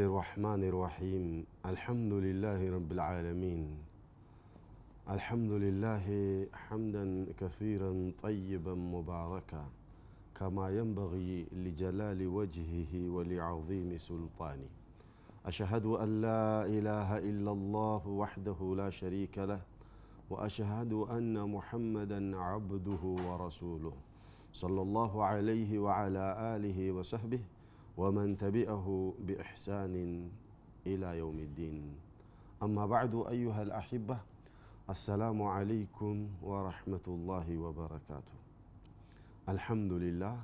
الرحمن الرحيم. الحمد لله رب العالمين. الحمد لله حمدا كثيرا طيبا مباركا كما ينبغي لجلال وجهه ولعظيم سلطانه. أشهد أن لا إله إلا الله وحده لا شريك له وأشهد أن محمدا عبده ورسوله. صلى الله عليه وعلى آله وصحبه ومن تبعه بإحسان إلى يوم الدين أما بعد أيها الأحبة السلام عليكم ورحمة الله وبركاته الحمد لله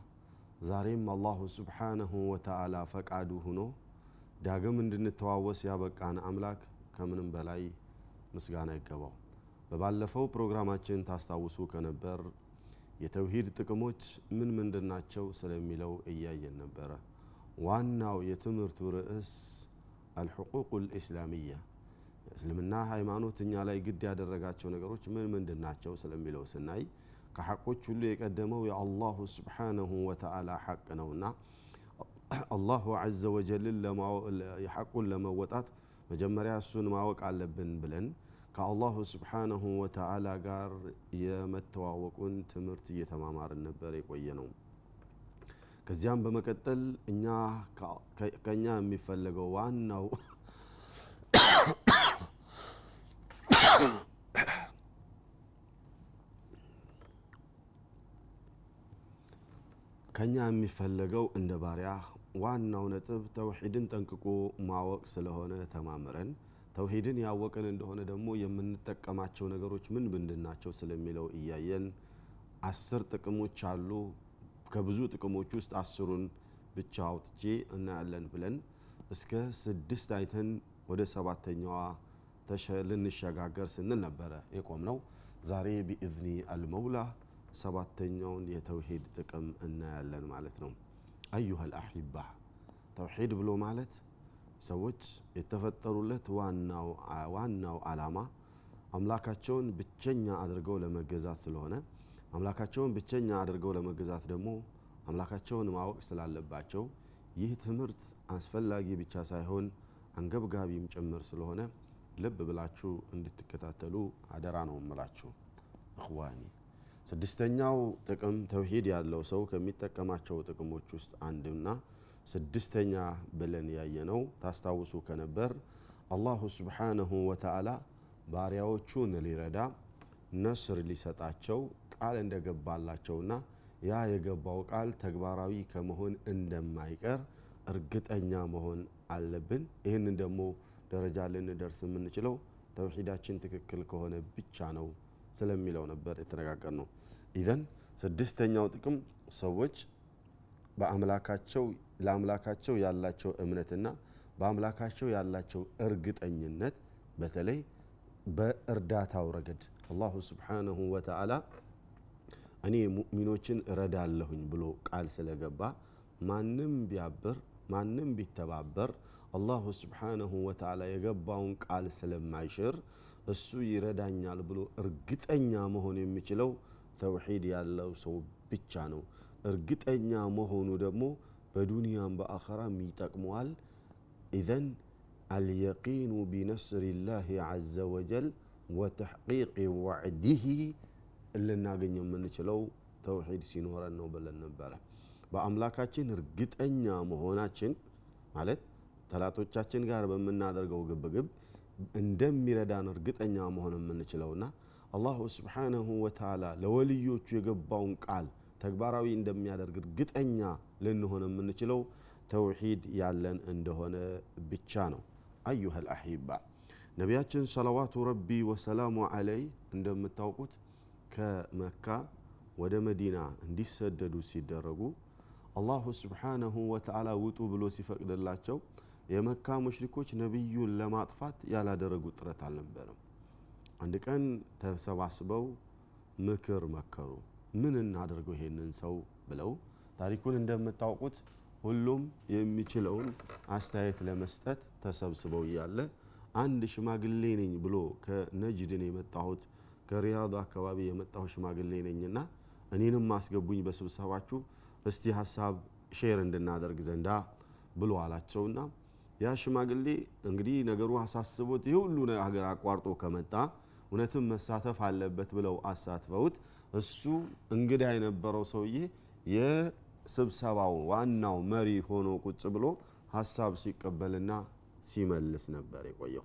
ዛሬም አላሁ ስብሓነሁ ወተዓላ ፈቃዱ ሁኖ ዳግም እንድንተዋወስ ያበቃን አምላክ ከምንም በላይ ምስጋና ይገባው በባለፈው ፕሮግራማችን ታስታውሱ ከነበር የተውሂድ ጥቅሞች ምን ምንድን ናቸው ስለሚለው እያየን ነበረ ዋናው የትምህርቱ ርዕስ አልሕቁቁ ልእስላሚያ እስልምና ሃይማኖት እኛ ላይ ግድ ያደረጋቸው ነገሮች ምን ምንድን ናቸው ስለሚለው ስናይ ከሐቆች ሁሉ የቀደመው የአላሁ ስብሓነሁ ወተዓላ ሐቅ ነውና አላሁ አዘ ወጀልን ሐቁን ለመወጣት መጀመሪያ እሱን ማወቅ አለብን ብለን ከአላሁ ስብሓነሁ ወተዓላ ጋር የመተዋወቁን ትምህርት እየተማማርን ነበር የቆየ ነው ከዚያም በመቀጠል እኛ ከእኛ የሚፈለገው ዋናው ከኛ የሚፈለገው እንደ ባሪያ ዋናው ነጥብ ተውሂድን ጠንቅቆ ማወቅ ስለሆነ ተማምረን ተውሂድን ያወቅን እንደሆነ ደግሞ የምንጠቀማቸው ነገሮች ምን ምንድን ናቸው ስለሚለው እያየን አስር ጥቅሞች አሉ ከብዙ ጥቅሞች ውስጥ አስሩን ብቻ አውጥቼ እናያለን ብለን እስከ ስድስት አይተን ወደ ሰባተኛዋ ልንሸጋገር ስንል ነበረ የቆም ነው ዛሬ ቢኢዝኒ አልመውላ ሰባተኛውን የተውሂድ ጥቅም እናያለን ማለት ነው። አዩሃ ልአሒባ ተውሂድ ብሎ ማለት ሰዎች የተፈጠሩለት ዋናው አላማ አምላካቸውን ብቸኛ አድርገው ለመገዛት ስለሆነ አምላካቸውን ብቸኛ አድርገው ለመገዛት ደግሞ አምላካቸውን ማወቅ ስላለባቸው ይህ ትምህርት አስፈላጊ ብቻ ሳይሆን አንገብጋቢም ጭምር ስለሆነ ልብ ብላችሁ እንድትከታተሉ አደራ ነው እምላችሁ እኽዋኒ። ስድስተኛው ጥቅም ተውሂድ ያለው ሰው ከሚጠቀማቸው ጥቅሞች ውስጥ አንድና ስድስተኛ ብለን ያየነው ታስታውሱ ከነበር አላሁ ስብሓነሁ ወተዓላ ባሪያዎቹን ሊረዳ ነስር ሊሰጣቸው ቃል እንደገባላቸውና ያ የገባው ቃል ተግባራዊ ከመሆን እንደማይቀር እርግጠኛ መሆን አለብን። ይህንን ደግሞ ደረጃ ልንደርስ የምንችለው ተውሂዳችን ትክክል ከሆነ ብቻ ነው ስለሚለው ነበር የተነጋገር ነው ኢዘን ስድስተኛው ጥቅም ሰዎች በአምላካቸው ለአምላካቸው ያላቸው እምነትና በአምላካቸው ያላቸው እርግጠኝነት በተለይ በእርዳታው ረገድ አላሁ ስብሓነሁ ወተዓላ እኔ ሙእሚኖችን እረዳለሁኝ ብሎ ቃል ስለገባ ማንም ቢያብር ማንም ቢተባበር الله سبحانه وتعالى የገባውን ቃል ስለማይሽር እሱ ይረዳኛል ብሎ እርግጠኛ መሆን የሚችለው ተውሂድ ያለው ሰው ብቻ ነው። እርግጠኛ መሆኑ ደግሞ በዱንያም በአኸራም ይጠቅመዋል። إذن اليقين بنصر الله عز وجل وتحقيق وعده ልናገኝ የምንችለው ተውሂድ ሲኖረን ነው ብለን ነበረ። በአምላካችን እርግጠኛ መሆናችን ማለት ጠላቶቻችን ጋር በምናደርገው ግብግብ እንደሚረዳን እርግጠኛ መሆን የምንችለውና አላሁ ስብሓነሁ ወተዓላ ለወልዮቹ የገባውን ቃል ተግባራዊ እንደሚያደርግ እርግጠኛ ልንሆን የምንችለው ተውሂድ ያለን እንደሆነ ብቻ ነው። አዩሃ ልአሒባ ነቢያችን ሰለዋቱ ረቢ ወሰላሙ አለይ እንደምታውቁት ከመካ ወደ መዲና እንዲሰደዱ ሲደረጉ አላሁ ስብሓነሁ ወተዓላ ውጡ ብሎ ሲፈቅድላቸው የመካ ሙሽሪኮች ነቢዩን ለማጥፋት ያላደረጉት ጥረት አልነበረም። አንድ ቀን ተሰባስበው ምክር መከሩ። ምን እናደርገው ይሄንን ሰው ብለው ታሪኩን እንደምታውቁት ሁሉም የሚችለውን አስተያየት ለመስጠት ተሰብስበው እያለ አንድ ሽማግሌ ነኝ ብሎ ከነጅድ ነው የመጣሁት ከሪያድ አካባቢ የመጣሁ ሽማግሌ ነኝና እኔንም አስገቡኝ በስብሰባችሁ እስቲ ሀሳብ share እንድናደርግ ዘንዳ ብሎ አላቸውና ያ ሽማግሌ እንግዲህ ነገሩ አሳስቦት ይህ ሁሉ ሀገር አቋርጦ ከመጣ እውነትም መሳተፍ አለበት ብለው አሳትፈውት እሱ እንግዳ የነበረው ሰውዬ የስብሰባው ዋናው መሪ ሆኖ ቁጭ ብሎ ሀሳብ ሲቀበልና ሲመልስ ነበር የቆየው።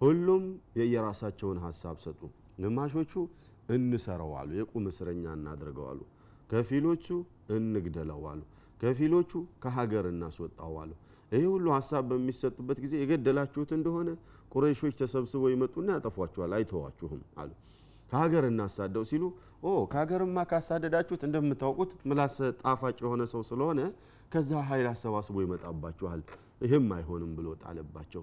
ሁሉም የየራሳቸውን ሀሳብ ሰጡ። ግማሾቹ እንሰረው አሉ፣ የቁም እስረኛ እናድርገው አሉ። ከፊሎቹ እንግደለው አሉ። ከፊሎቹ ከሀገር እናስወጣው አሉ። ይህ ሁሉ ሀሳብ በሚሰጡበት ጊዜ የገደላችሁት እንደሆነ ቁረይሾች ተሰብስበው ይመጡና ያጠፏችኋል፣ አይተዋችሁም አሉ። ከሀገር እናሳደው ሲሉ ከሀገርማ ካሳደዳችሁት እንደምታውቁት ምላስ ጣፋጭ የሆነ ሰው ስለሆነ ከዛ ኃይል አሰባስቦ ይመጣባችኋል፣ ይህም አይሆንም ብሎ ጣለባቸው።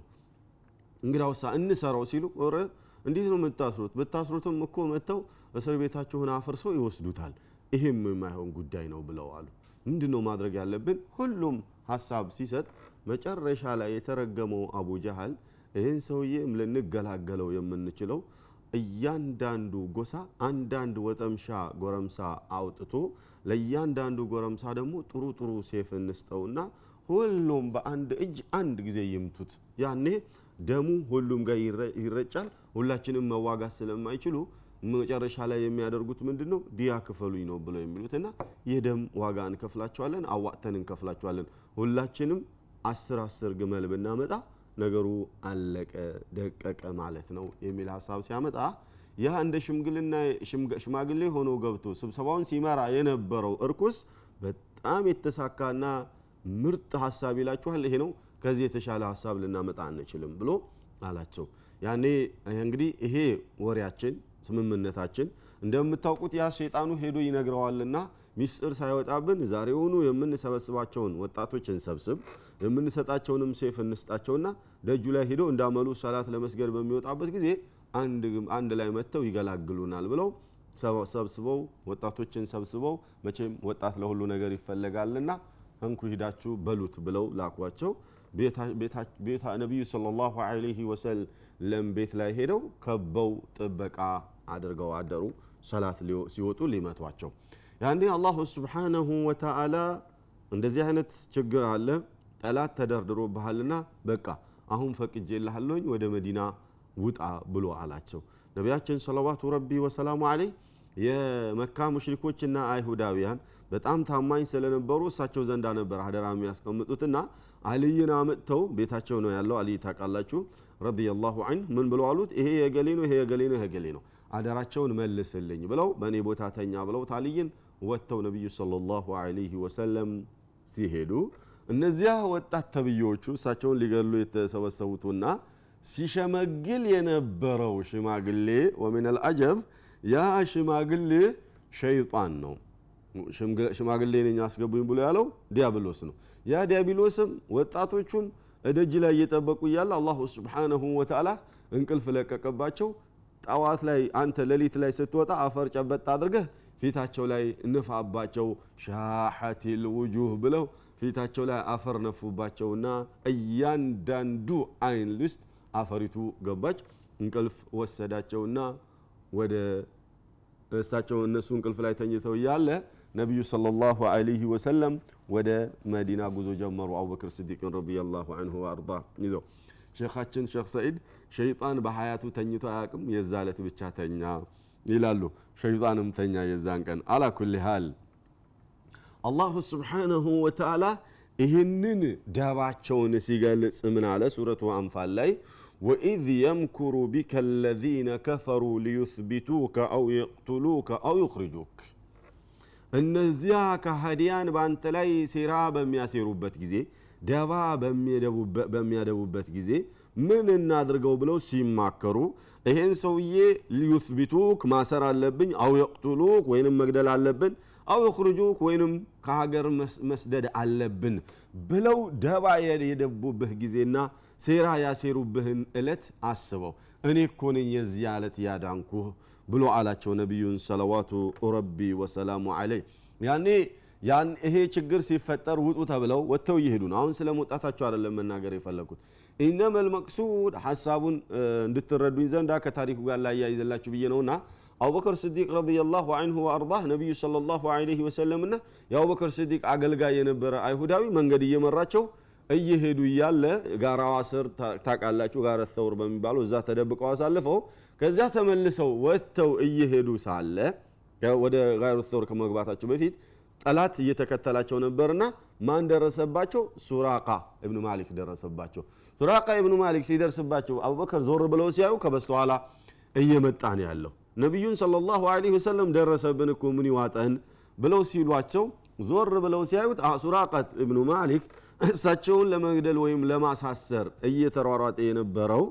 እንግዳውሳ እንሰራው ሲሉ ረ እንዴት ነው የምታስሩት? ብታስሩትም እኮ መጥተው እስር ቤታችሁን አፍርሰው ይወስዱታል። ይህም የማይሆን ጉዳይ ነው ብለው አሉ። ምንድን ነው ማድረግ ያለብን? ሁሉም ሀሳብ ሲሰጥ መጨረሻ ላይ የተረገመው አቡ ጃህል ይህን ሰውዬም ልንገላገለው የምንችለው እያንዳንዱ ጎሳ አንዳንድ ወጠምሻ ጎረምሳ አውጥቶ ለእያንዳንዱ ጎረምሳ ደግሞ ጥሩ ጥሩ ሴፍ እንስጠውና ሁሉም በአንድ እጅ አንድ ጊዜ ይምቱት። ያኔ ደሙ ሁሉም ጋር ይረጫል። ሁላችንም መዋጋት ስለማይችሉ መጨረሻ ላይ የሚያደርጉት ምንድን ነው? ዲያ ክፈሉኝ ነው ብለው የሚሉትና የደም ዋጋ እንከፍላቸዋለን፣ አዋጥተን እንከፍላቸዋለን። ሁላችንም አስር አስር ግመል ብናመጣ ነገሩ አለቀ ደቀቀ ማለት ነው የሚል ሀሳብ ሲያመጣ ያ እንደ ሽምግልና ሽማግሌ ሆኖ ገብቶ ስብሰባውን ሲመራ የነበረው እርኩስ በጣም የተሳካና ምርጥ ሀሳብ ይላችኋል፣ ይሄ ነው፣ ከዚህ የተሻለ ሀሳብ ልናመጣ አንችልም ብሎ አላቸው። ያኔ እንግዲህ ይሄ ወሬያችን ስምምነታችን እንደምታውቁት ያ ሸይጣኑ ሄዶ ይነግረዋልና ሚስጥር ሳይወጣብን ዛሬውኑ የምንሰበስባቸውን ወጣቶች እንሰብስብ፣ የምንሰጣቸውንም ሴፍ እንስጣቸውና ደጁ ላይ ሄዶ እንዳመሉ ሰላት ለመስገድ በሚወጣበት ጊዜ አንድ ላይ መጥተው ይገላግሉናል ብለው ሰብስበው ወጣቶችን ሰብስበው መቼም ወጣት ለሁሉ ነገር ይፈለጋልና እንኩ ሂዳችሁ በሉት ብለው ላኳቸው። ነቢዩ ሰለላሁ ዐለይሂ ወሰለም ቤት ላይ ሄደው ከበው ጥበቃ አድርገው አደሩ። ሰላት ሲወጡ ሊመቷቸው ያኔ አላሁ ስብሓነሁ ወተዓላ እንደዚህ አይነት ችግር አለ፣ ጠላት ተደርድሮብሃልና በቃ አሁን ፈቅጄልሃለሁኝ ወደ መዲና ውጣ ብሎ አላቸው። ነቢያችን ሰለዋቱ ረቢ ወሰላሙ አለይህ የመካ ሙሽሪኮችና አይሁዳውያን በጣም ታማኝ ስለነበሩ እሳቸው ዘንዳ ነበር አደራ የሚያስቀምጡትና አልይን አምጥተው ቤታቸው ነው ያለው። አልይ ታውቃላችሁ፣ ረዲየላሁ ዐንሁ ምን ብለው አሉት? ይሄ የገሌ ነው፣ ይሄ የገሌ ነው፣ የገሌ ነው፣ አደራቸውን መልስልኝ ብለው በእኔ ቦታ ተኛ ብለው አልይን ወጥተው ነቢዩ ሰለላሁ ዐለይሂ ወሰለም ሲሄዱ እነዚያ ወጣት ተብዬዎቹ እሳቸውን ሊገሉ የተሰበሰቡትና ሲሸመግል የነበረው ሽማግሌ ወሚነል አጀብ ያ ሽማግሌ ሸይጣን ነው። ሽማግሌ ነኝ አስገቡኝ ብሎ ያለው ዲያብሎስ ነው። ያ ዲያብሎስም ወጣቶቹም እደጅ ላይ እየጠበቁ እያለ አላሁ ስብሓነሁ ወተዓላ እንቅልፍ ለቀቀባቸው። ጠዋት ላይ አንተ ሌሊት ላይ ስትወጣ አፈር ጨበጥ አድርገህ ፊታቸው ላይ ንፋባቸው። ሻሐቲል ውጁህ ብለው ፊታቸው ላይ አፈር ነፉባቸውና እያንዳንዱ አይን ውስጥ አፈሪቱ ገባች። እንቅልፍ ወሰዳቸውና ወደ እሳቸው እነሱ እንቅልፍ ላይ ተኝተው እያለ ነቢዩ ሰለላሁ ዐለይሂ ወሰለም ወደ መዲና ጉዞ ጀመሩ። አቡበክር ስዲቅን ረዲየላሁ ዐንሁ ወአርዳ ይዘው ሼኻችን ሼክ ሰዒድ ሸይጣን በሀያቱ ተኝቶ አያውቅም፣ የዛ ዕለት ብቻ ተኛ ይላሉ። ሸይጣንም ተኛ የዛን ቀን። على حال الله سبحانه وتعالى ይህንን ደባቸውን ሲገልጽ ምን አለ? ሱረቱ አንፋል ላይ وإذ يمكر بك الذين كفروا ليثبتوك أو يقتلوك أو يخرجوك እነዚያ ከሃዲያን በአንተ ላይ ሴራ በሚያሴሩበት ጊዜ ደባ በሚያደቡበት ጊዜ ምን እናድርገው ብለው ሲማከሩ ይሄን ሰውዬ ሊዩስቢቱክ ማሰር አለብኝ፣ አው የቅቱሉክ ወይንም መግደል አለብን፣ አው የኽርጁክ ወይንም ከሀገር መስደድ አለብን ብለው ደባ የደቡብህ ጊዜና ሴራ ያሴሩብህን እለት አስበው። እኔ እኮ ነኝ የዚያ ዕለት ያዳንኩህ ብሎ አላቸው ነቢዩን ሰለዋቱ ረቢ ወሰላሙ አለይ። ያኔ ይሄ ችግር ሲፈጠር ውጡ ተብለው ወጥተው እየሄዱ ነው። አሁን ስለ መውጣታቸው አይደለም መናገር የፈለግኩት። ኢነመል መቅሱድ ሀሳቡን እንድትረዱኝ ዘንዳ ከታሪኩ ጋር ላይ ያይዘላችሁ ብዬ ነውና አቡበክር ስዲቅ ረዲየላሁ ዐንሁ ወአርዳህ ነቢዩ ሰለላሁ ዐለይሂ ወሰለምና የአቡበክር ስዲቅ አገልጋይ የነበረ አይሁዳዊ መንገድ እየመራቸው እየሄዱ እያለ ጋራዋ ስር ታውቃላችሁ፣ ጋረ ተውር በሚባለው እዛ ተደብቀው አሳልፈው ከዚያ ተመልሰው ወጥተው እየሄዱ ሳለ ወደ ጋሩ ተውር ከመግባታቸው በፊት ጠላት እየተከተላቸው ነበርና ማን ደረሰባቸው? ሱራቃ እብኑ ማሊክ ደረሰባቸው። ሱራቃ እብኑ ማሊክ ሲደርስባቸው አቡበከር ዞር ብለው ሲያዩ ከበስተኋላ እየመጣ ነው ያለው። ነቢዩን ሰለላሁ ዐለይሂ ወሰለም ደረሰብን እኮ ምን ይዋጠን ብለው ሲሏቸው ዞር ብለው ሲያዩት ሱራቃት እብኑ ማሊክ እሳቸውን ለመግደል ወይም ለማሳሰር እየተሯሯጠ የነበረው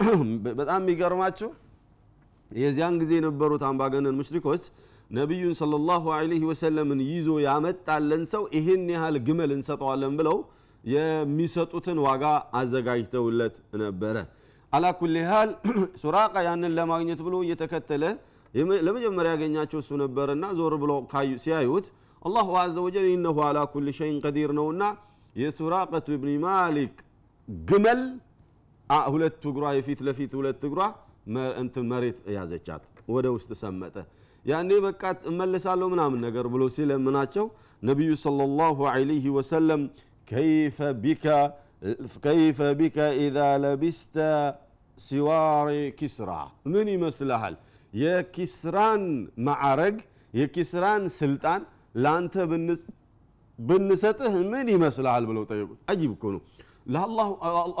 በጣም የሚገርማቸው የዚያን ጊዜ የነበሩት አምባገነን ሙሽሪኮች ነቢዩን ሰለላሁ ዐለይሂ ወሰለምን ይዞ ያመጣለን ሰው ይህን ያህል ግመል እንሰጠዋለን ብለው የሚሰጡትን ዋጋ አዘጋጅተውለት ነበረ። አላኩል ያህል ሱራቃ ያንን ለማግኘት ብሎ እየተከተለ ለመጀመሪያ ያገኛቸው እሱ ነበርና ዞር ብሎ ሲያዩት አላሁ አዘ ወጀል ኢነሁ አላ ኩል ሸይን ቀዲር ነውና የሱራቀቱ ብኒ ማሊክ ግመል ሁለት እግሯ የፊት ለፊት ሁለት እግሯ እንትን መሬት ያዘቻት፣ ወደ ውስጥ ሰመጠ። ያኔ በቃ እመለሳለሁ ምናምን ነገር ብሎ ሲለምናቸው ነቢዩ ሰለላሁ ዐለይሂ ወሰለም ከይፈ ቢከ ኢዛ ለቢስተ ሲዋሪ ኪስራ ምን ይመስልሃል? የኪስራን ማዕረግ የኪስራን ስልጣን ለአንተ ብንሰጥህ ምን ይመስልሃል ብለው ጠየቁት። አጂብ እኮ ነው።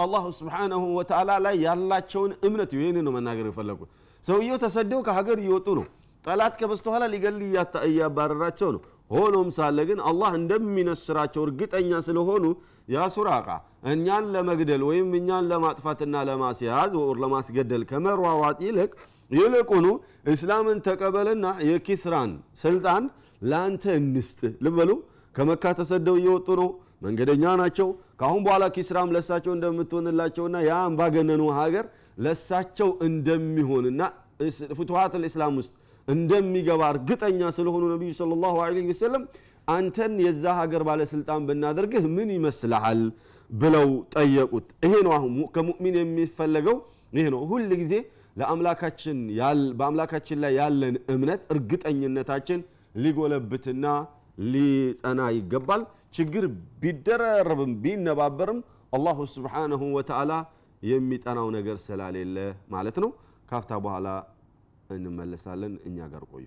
አላሁ ስብሓነሁ ወተዓላ ላይ ያላቸውን እምነት ይህን ነው መናገር የፈለጉት። ሰውየው ተሰደው ከሀገር እየወጡ ነው። ጠላት ከበስተኋላ ሊገል እያባረራቸው ነው። ሆኖም ሳለ ግን አላህ እንደሚነስራቸው እርግጠኛ ስለሆኑ ያ ሱራቃ እኛን ለመግደል ወይም እኛን ለማጥፋትና ለማስያዝ ወር ለማስገደል ከመሯሯጥ ይልቅ ይልቁኑ እስላምን ተቀበልና የኪስራን ስልጣን ለአንተ እንስጥ ልበሉ። ከመካ ተሰደው እየወጡ ነው። መንገደኛ ናቸው። ከአሁን በኋላ ኪስራም ለሳቸው እንደምትሆንላቸውና ያ አምባገነኑ ሀገር ለሳቸው እንደሚሆንና ፍትሀት ልእስላም ውስጥ እንደሚገባ እርግጠኛ ስለሆኑ ነቢዩ ሰለላሁ ዐለይሂ ወሰለም አንተን የዛ ሀገር ባለስልጣን ብናደርግህ ምን ይመስልሃል ብለው ጠየቁት። ይሄ ነው አሁን ከሙእሚን የሚፈለገው ይሄ ነው። ሁል ጊዜ በአምላካችን ላይ ያለን እምነት እርግጠኝነታችን ሊጎለብትና ሊጠና ይገባል። ችግር ቢደረርብም ቢነባበርም አላሁ ስብሓነሁ ወተዓላ የሚጠናው ነገር ስላሌለ ማለት ነው። ካፍታ በኋላ እንመለሳለን። እኛ ጋር ቆዩ።